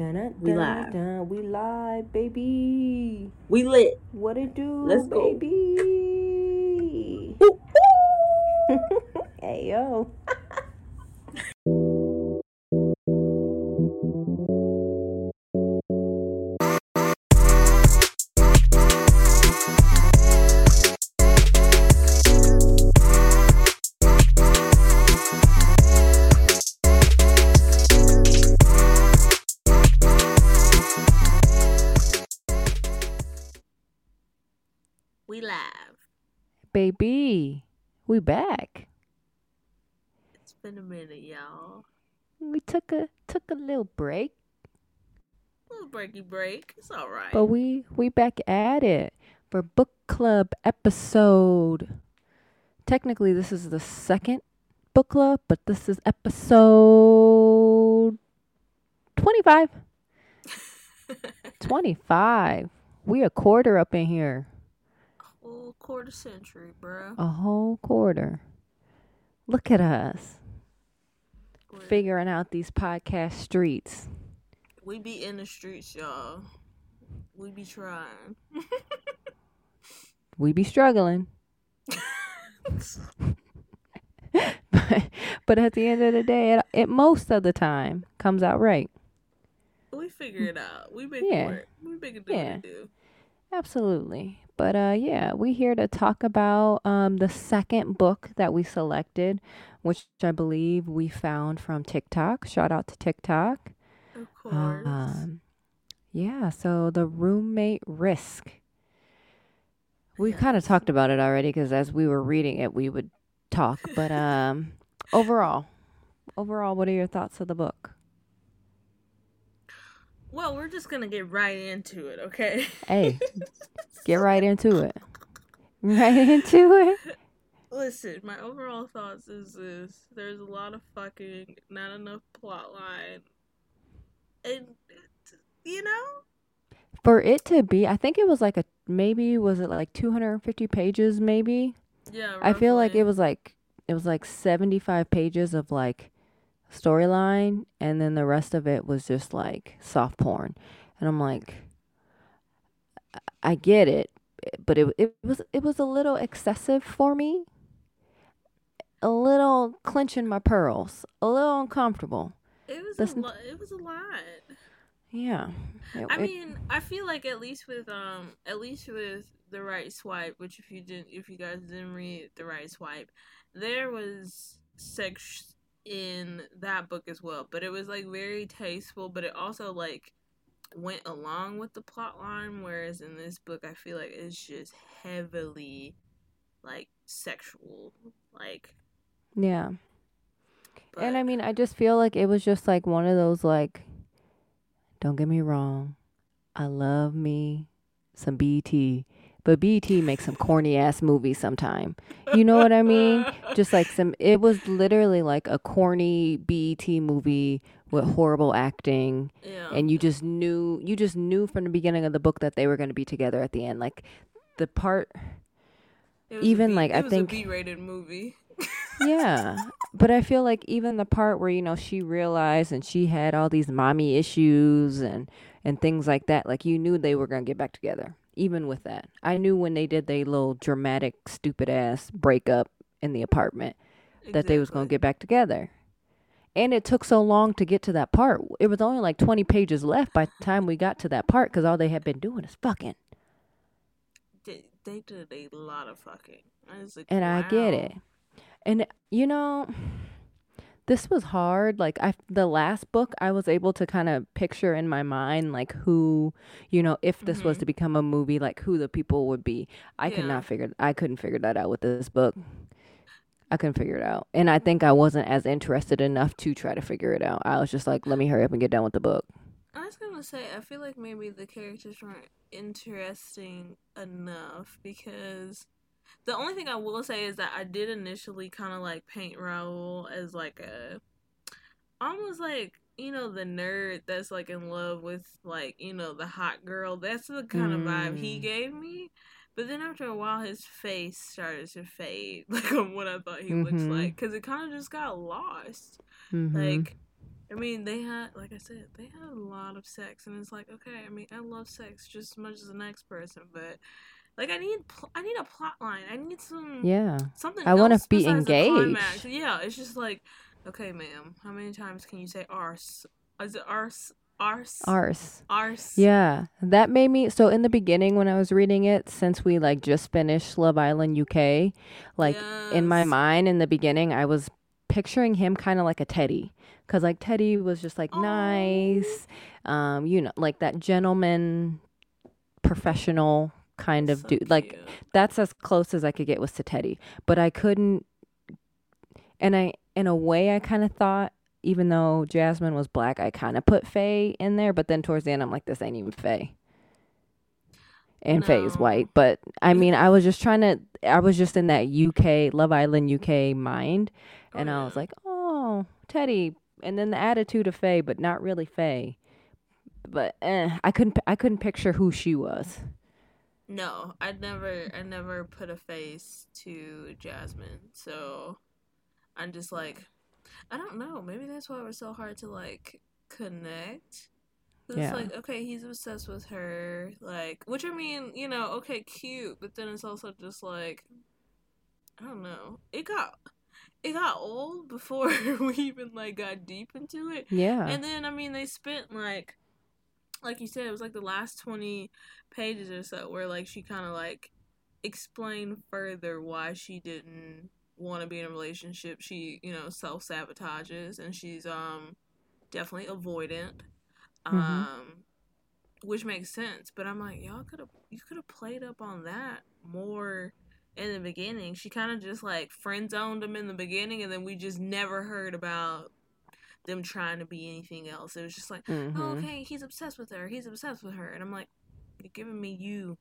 Dun, We live. we live, baby. We lit. What it do, Let's go. baby? hey yo. Baby. We back. It's been a minute, y'all. We took a took a little break, A little breaky break. It's all right. but we we back at it for book club episode. Technically this is the second book club, but this is episode 25. 25. We a quarter up in here. Whole quarter century, bro. A whole quarter. Look at us We're- figuring out these podcast streets. We be in the streets, y'all. We be trying. We be struggling. but, but at the end of the day, it, it most of the time comes out right. we figure it out. We make Yeah. it work. We make it do Yeah. do. Absolutely. But uh yeah, we're here to talk about um the second book that we selected, which I believe we found from TikTok. Shout out to TikTok. Of course. Um, yeah, so the roommate risk. We kind of talked about it already because as we were reading it, we would talk. But um, overall, overall, what are your thoughts of the book? Well, we're just gonna get right into it, okay? Hey, get right into it. Right into it. Listen, my overall thoughts is this: there's a lot of fucking, not enough plot line, and you know, For it to be, I think it was like a maybe was it like 250 pages maybe? yeah. Right I feel like it was like it was like 75 pages of like storyline and then the rest of it was just like soft porn. And I'm like I- get it, but it it was it was a little excessive for me. A little clenching my pearls, a little uncomfortable. It was a lot. It was a lot. Yeah. It- I it- mean, I feel like at least with um, at least with the right swipe, which if you didn't, if you guys didn't read the right swipe, there was sex in that book as well, but it was like very tasteful, but it also like went along with the plot line. Whereas in this book, I feel like it's just heavily like sexual, like. yeah. But, And I mean, I just feel like it was just like one of those like don't get me wrong. I love me some BET, but BET makes some corny ass movies sometime. You know what I mean? Just like some it was literally like a corny BET movie with horrible acting yeah. and you just knew you just knew from the beginning of the book that they were going to be together at the end. Like the part It was a even, B- like, it I was think- a B-rated movie. yeah but i feel like even the part where you know she realized and she had all these mommy issues and and things like that like you knew they were gonna get back together even with that. I knew when they did their little dramatic stupid ass breakup in the apartment that they was gonna get back together. And it took so long to get to that part. It was only like 20 pages left by the time we got to that part because all they had been doing is fucking. They, they did a lot of fucking. I like, and I get it. And you know, this was hard. Like I, the last book, I was able to kind of picture in my mind like who, you know, if this was Mhm. to become a movie, like who the people would be. I could not figure. I couldn't figure that out with this book. I couldn't figure it out, and I think I wasn't as interested enough to try to figure it out. I was just like, let me hurry up and get done with the book. I was gonna say, I feel like maybe the characters weren't interesting enough because the only thing I will say is that I did initially kind of like paint Raul as like a almost like you know the nerd that's like in love with like you know the hot girl. That's the kind of vibe he Mm. gave me. But then after a while, his face started to fade, like on what I thought he looks Mhm. like, because it kind of just got lost. Mm-hmm. Like, I mean, they had, like I said, they had a lot of sex, and it's like, okay, I mean, I love sex just as much as the next person, but like, I need, pl- I need a plot line. I need some, Yeah. something. I wanna be besides the engaged. Yeah, it's just like, okay, ma'am, how many times can you say arse? Is it arse? Arse? Arse. Arse. Yeah, that made me so in the beginning when I was reading it, since we like just finished Love Island UK, like in my mind in the beginning, I was picturing him kind of like a Teddy, because like Teddy was just like Aw. nice, um, you know, like that gentleman, professional kind of So dude. Like cute. that's as close as I could get with to Teddy, but I couldn't. And I, in a way, I kind of thought, even though Jasmine was black, I kind of put Faye in there. But then towards the end, I'm like, this ain't even Faye. And Faye is white, but I mean, I was just trying to. I was just in that UK Love Island UK mind, Oh, and I was like, oh, Teddy, and then the attitude of Faye, but not really Faye. But eh, I couldn't. I couldn't picture who she was. No, I never, I never put a face to Jasmine. So I'm just like, I don't know. Maybe that's why it was so hard to like connect. Yeah. It's like, okay, he's obsessed with her, like, which I mean, you know, okay, cute, but then it's also just like, I don't know. It got, it got old before we even like got deep into it. Yeah. And then I mean they spent like like you said, it was like the last twenty pages or so where like she kinda like explained further why she didn't want to be in a relationship. She, you know, self sabotages and she's um definitely avoidant. Mhm. Um which makes sense. But I'm like, y'all could have you could have played up on that more in the beginning. She kind of just like friend zoned him in the beginning, and then we just never heard about them trying to be anything else. It was just like, Mhm. oh, okay, he's obsessed with her. He's obsessed with her, and I'm like, you're giving me you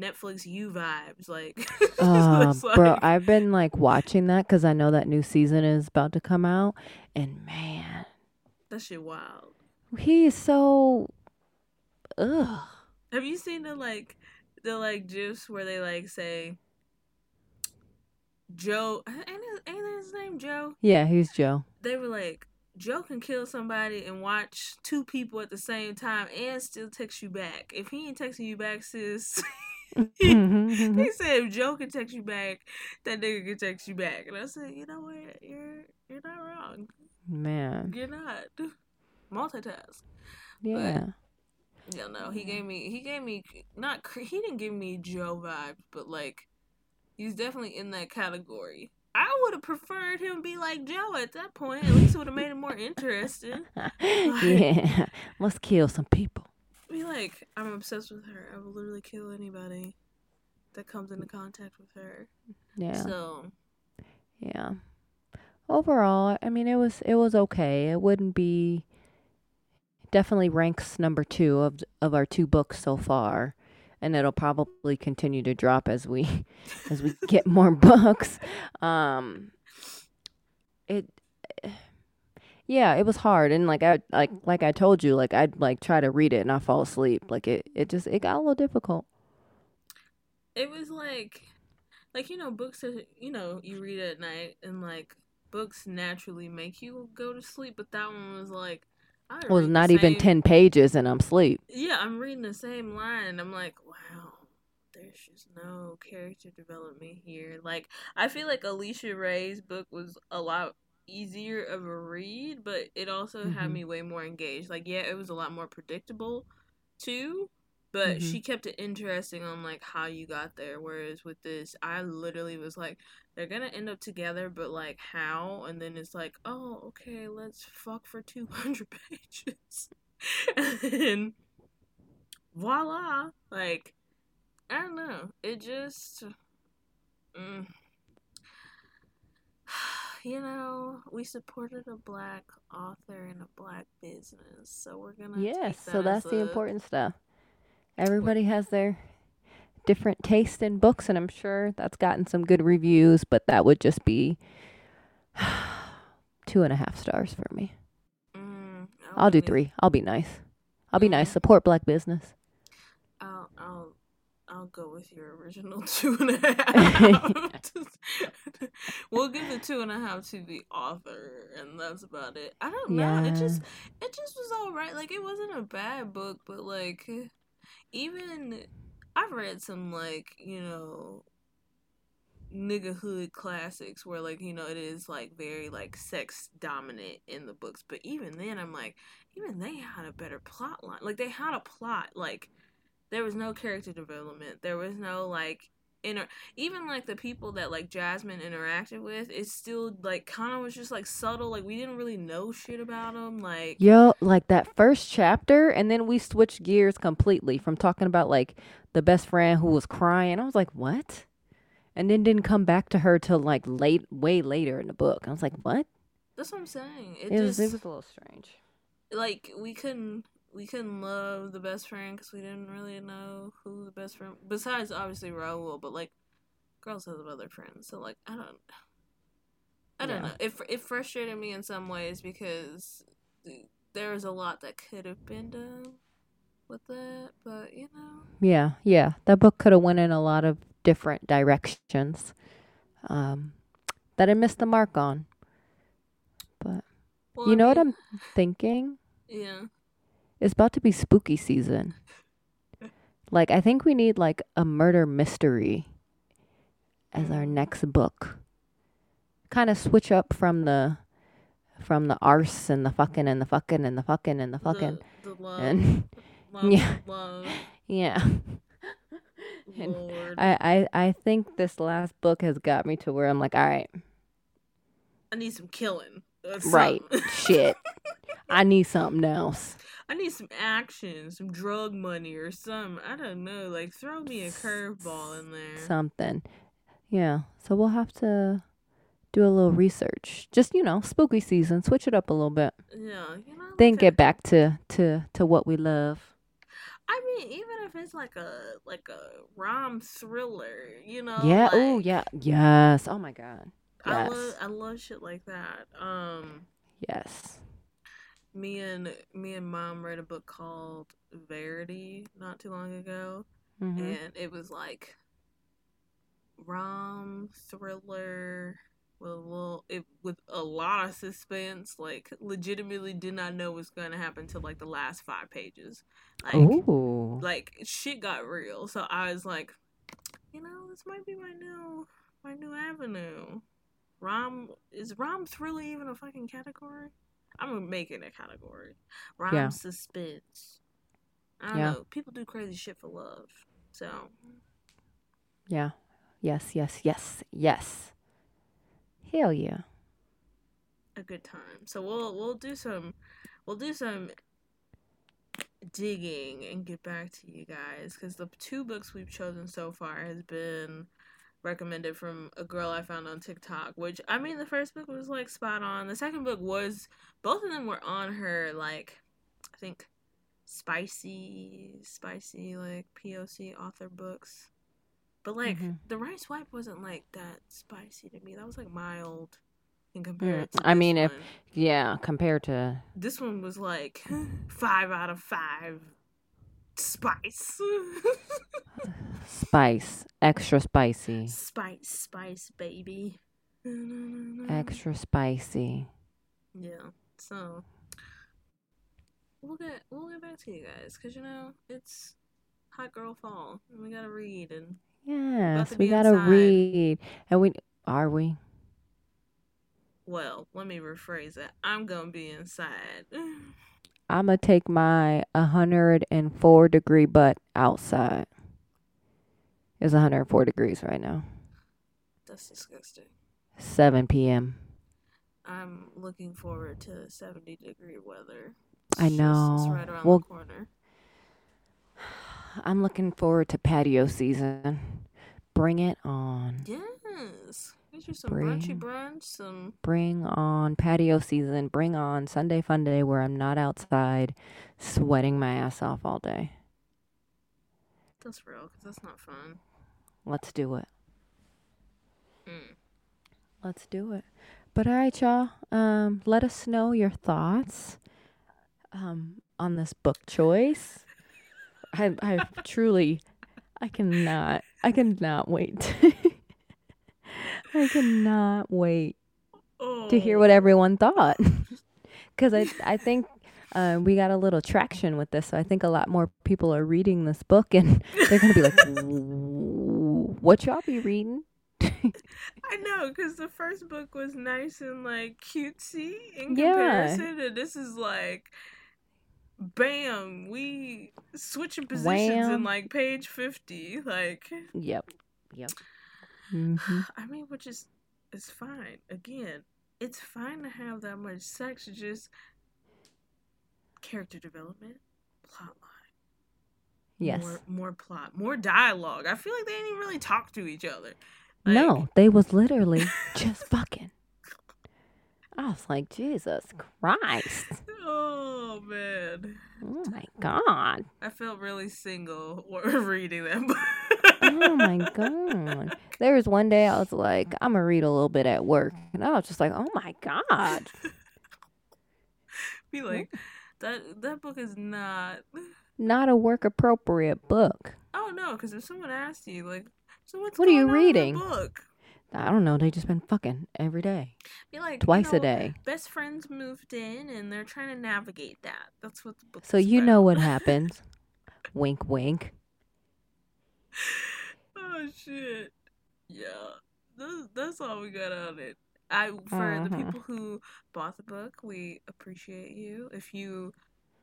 Netflix you vibes, like. Uh, it's bro, I've been like watching that because I know that new season is about to come out, and man, that shit wild. he is so. Ugh. Have you seen the like the like gifs where they like say Joe? Ain't his, ain't his name Joe? Yeah, he's Joe. They were like Joe can kill somebody and watch two people at the same time and still text you back. If he ain't texting you back, sis. He said if Joe can text you back, that nigga can text you back. And I said, you know what? You're you're not wrong. Man, You're not. Multitask. yeah, Yeah, no, he gave me he gave me not he didn't give me Joe vibes, but like he's definitely in that category. I would have preferred him be like Joe at that point. At least it would have made it more interesting. yeah. Let's kill some people. Be like, I'm obsessed with her. I will literally kill anybody that comes into contact with her. Yeah, So yeah. Overall, I mean, it was it was okay. It wouldn't be. Definitely ranks number two of of our two books so far, and it'll probably continue to drop as we as we get more books. Um, it, yeah, it was hard, and like I like like I told you, like I'd like try to read it and I fall asleep. Like it it just it got a little difficult. it was like like you know books that you know you read at night and like books naturally make you go to sleep but that one was like was not even ten pages, and I'm asleep. yeah i'm reading the same line and i'm like wow there's just no character development here like i feel like alisha rai's book was a lot easier of a read but it also had Mhm. me way more engaged like yeah it was a lot more predictable too but Mhm. she kept it interesting on like how you got there whereas with this i literally was like they're gonna end up together but like how and then it's like oh okay let's fuck for 200 pages and then voila like i don't know it just mm. you know we supported a black author and a black business so we're gonna Yes, that so that's the important stuff. Everybody has their different taste in books, and I'm sure that's gotten some good reviews, but that would just be two and a half stars for me. Mm, I'll do three. I'll be nice. I'll be nice. Mhm. Support black business. I'll, I'll I'll go with your original two and a half. we'll give the two and a half to the author, and that's about it. I don't know. Yeah. It just it just was all right. Like it wasn't a bad book, but like even I've read some like you know nigga hood classics where like you know it is like very like sex dominant in the books. But even then i'm like even they had a better plot line. Like they had a plot. Like there was no character development. There was no like inter even like the people that like jasmine interacted with it still like kind of was just like subtle like we didn't really know shit about them like Yo, like that first chapter, and then we switched gears completely from talking about like the best friend who was crying. I was like, what? And then didn't come back to her till like late, way later in the book. I was like, what? that's what i'm saying it, It, was, it was a little strange. like we couldn't we couldn't love the best friend because we didn't really know who the best friend besides obviously Raul, but like girls have other friends, so like I don't I don't Yeah. know. It it frustrated me in some ways because there was a lot that could have been done with that, but you know, Yeah, yeah. That book could have went in a lot of different directions. Um, that I missed the mark on. But well, you I know what I'm thinking? Yeah, It's about to be spooky season. Like I think we need like a murder mystery as our next book. Kind of switch up from the from the arse and the fucking and the fucking and the fucking and the fucking the, the love, and love, yeah. love, yeah. And I, I I think this last book has got me to where I'm like, all right, I need some killing. That's right, shit. I need something else. I need some action, some drug money or some. I don't know. Like throw me a curveball in there. Something. Yeah. So we'll have to do a little research. Just, you know, spooky season. Switch it up a little bit. yeah, you know. Then get back to to to what we love. I mean, even if it's like a like a rom thriller, you know. yeah. Oh, yeah. Yes. Oh my god. I love I love shit like that. Um, Yes. Me and me and mom read a book called Verity not too long ago, hmm and it was like rom thriller with a little it with a lot of suspense like legitimately did not know what's going to happen till like the last five pages. Like Ooh. like shit got real. So i was like you know this might be my new my new avenue. Rom is rom thriller even a fucking category i'm making a category rom Yeah. suspense i don't Yeah. know people do crazy shit for love so Yeah. Yes. Yes. Yes. Yes. Hell yeah. a good time. So we'll we'll do some we'll do some digging and get back to you guys because the two books we've chosen so far has been recommended from a girl I found on TikTok. Which I mean, the first book was like spot on. The second book was both of them were on her like I think spicy spicy like POC author books. But like Mhm. the right swipe wasn't like that spicy to me. That was like mild in Mm, comparison. to I mean, if- Yeah. Compared to this one was like five out of five spice, spice, extra spicy, spice, spice, baby. extra spicy. Yeah. So we'll get we'll get back to you guys because you know it's hot girl fall and we gotta read and Yes, we gotta inside. read, and we are we. well let me rephrase that I'm gonna be inside. I'm gonna take my 104 degree butt outside. It's 104 degrees right now. That's disgusting. 7 p.m. I'm looking forward to 70 degree weather. I just- It's know. right around Well- the corner. I'm looking forward to patio season. Bring it on. Yes. Get you some Bring- brunchy brunch, some Bring on patio season. Bring on Sunday fun day where I'm not outside sweating my ass off all day. that's real, because that's not fun. Let's do it. Mm. Let's do it. But all right, y'all. Um, let us know your thoughts um, on this book choice. I, I truly, I cannot. I cannot wait. I cannot wait Oh. to hear what everyone thought. Because I, I think uh, we got a little traction with this. So I think a lot more people are reading this book, and they're gonna be like, "What y'all be reading?" I know, because the first book was nice and like cutesy in Yeah. comparison, and this is like, bam, we switching positions in like page fifty. Like, Yep. Yep. Hmm I mean, which is is fine. Again, it's fine to have that much sex. Just character development, plot line. Yes. More, more plot, more dialogue. I feel like they didn't even really talk to each other. Like, no, they was literally just fucking. I was like, Jesus Christ. Oh man. Oh my God. I felt really single reading that book. Oh my God. There was one day I was like, I'm to read a little bit at work. And I was just like, oh my God. Be like, that that book is not. Not a work appropriate book. Oh no, because if someone asked you, like, so what's What are you going on in that reading? book? I don't know. They just been fucking every day, Be like, you twice know, a day. Best friends moved in, and they're trying to navigate that. That's what the book. So you about. know what happens. wink, wink. Oh shit! Yeah, that's, that's all we got on it. I for the Mhm. people who bought the book, we appreciate you. If you,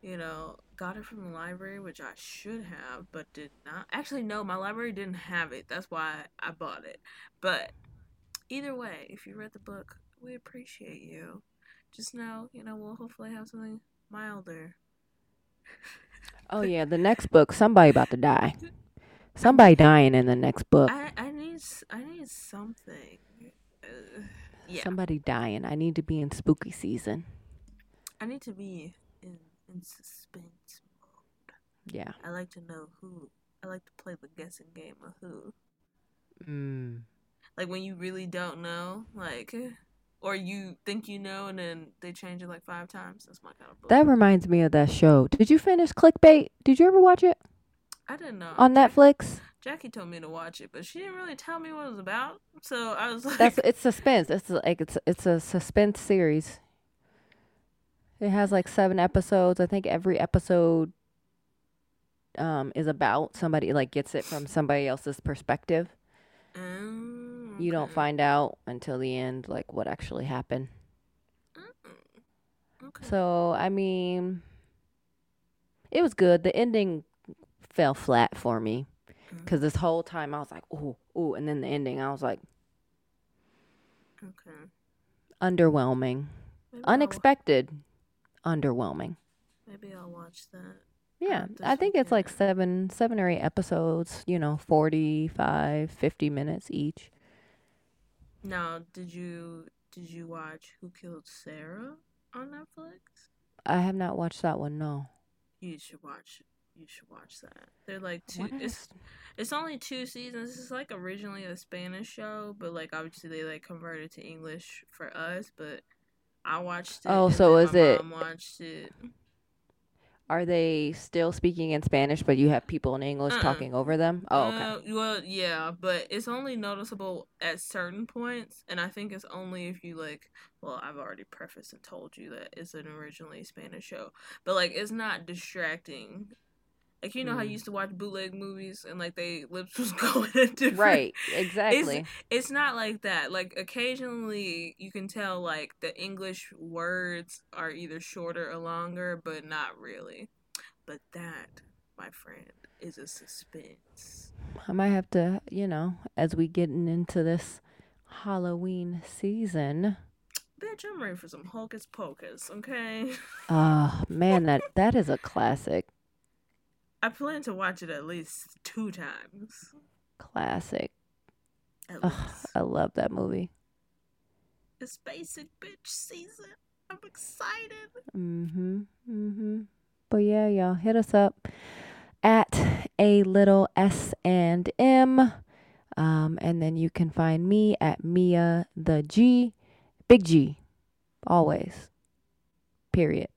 you know, got it from the library, which I should have, but did not. Actually, no, my library didn't have it. That's why I bought it. But either way, if you read the book, we appreciate you. Just know, you know, we'll hopefully have something milder. Oh yeah, the next book, somebody about to die. Somebody dying in the next book. I I need I need something. Uh, yeah. Somebody dying. I need to be in spooky season. I need to be in in suspense mode. Yeah. I like to know who. I like to play the guessing game of who. Mm. Like when you really don't know, like, or you think you know and then they change it like five times. That's my kind of book. That reminds me of that show. Did you finish Clickbait? Did you ever watch it I didn't know. on Netflix? Jackie told me to watch it, but she didn't really tell me what it was about. So I was like, That's it's suspense. It's like it's it's a suspense series. It has like seven episodes. I think every episode um is about somebody like gets it from somebody else's perspective. "Mm, You don't find out until the end like what actually happened. Okay. So, I mean, it was good. The ending fell flat for me Mm. because this whole time I was like, ooh, ooh. And then the ending, I was like, okay. underwhelming. Maybe I'll- Unexpected, underwhelming. Maybe I'll watch that. Yeah, I think it's like seven, seven or eight episodes, you know, 45, 50 minutes each. Now, did you did you watch Who Killed Sara on Netflix? I have not watched that one, no. You should watch. You should watch that. They're like two. It's it's only two seasons. It's like originally a Spanish show, but like obviously they like converted to English for us. But I watched it. Oh, so is it- watched it. Are they still speaking in Spanish, but you have people in English Uh-uh. talking over them? Oh, okay. Uh, well, yeah, but it's only noticeable at certain points, and I think it's only if you like. Well, I've already prefaced and told you that it's an originally Spanish show, but like it's not distracting. Like you know how you Mm. used to watch bootleg movies and like they lips was going in different. Right, exactly. It's not like that. Like occasionally you can tell like the English words are either shorter or longer, but not really. But that, my friend, is a suspense. I might have to, you know, as we getting into this Halloween season. Bitch, I'm ready for some hocus pocus, okay? Oh man, that that is a classic, I plan to watch it at least two times. classic. Ugh. I love that movie. It's basic bitch season. I'm excited. Mm Mhm, Mm mhm. But yeah, y'all hit us up at a little s and m, um, and then you can find me at Mia the G, big G, always. Period.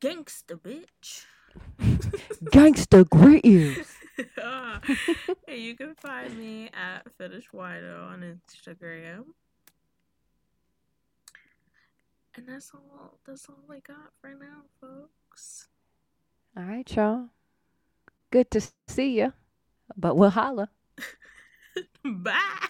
Gangsta bitch. Gangsta Grills. Ah, and you can find me at Fetish Wido on Instagram. And that's all that's all I got for now, folks. All right, y'all. Good to see you. But we'll holla. Bye.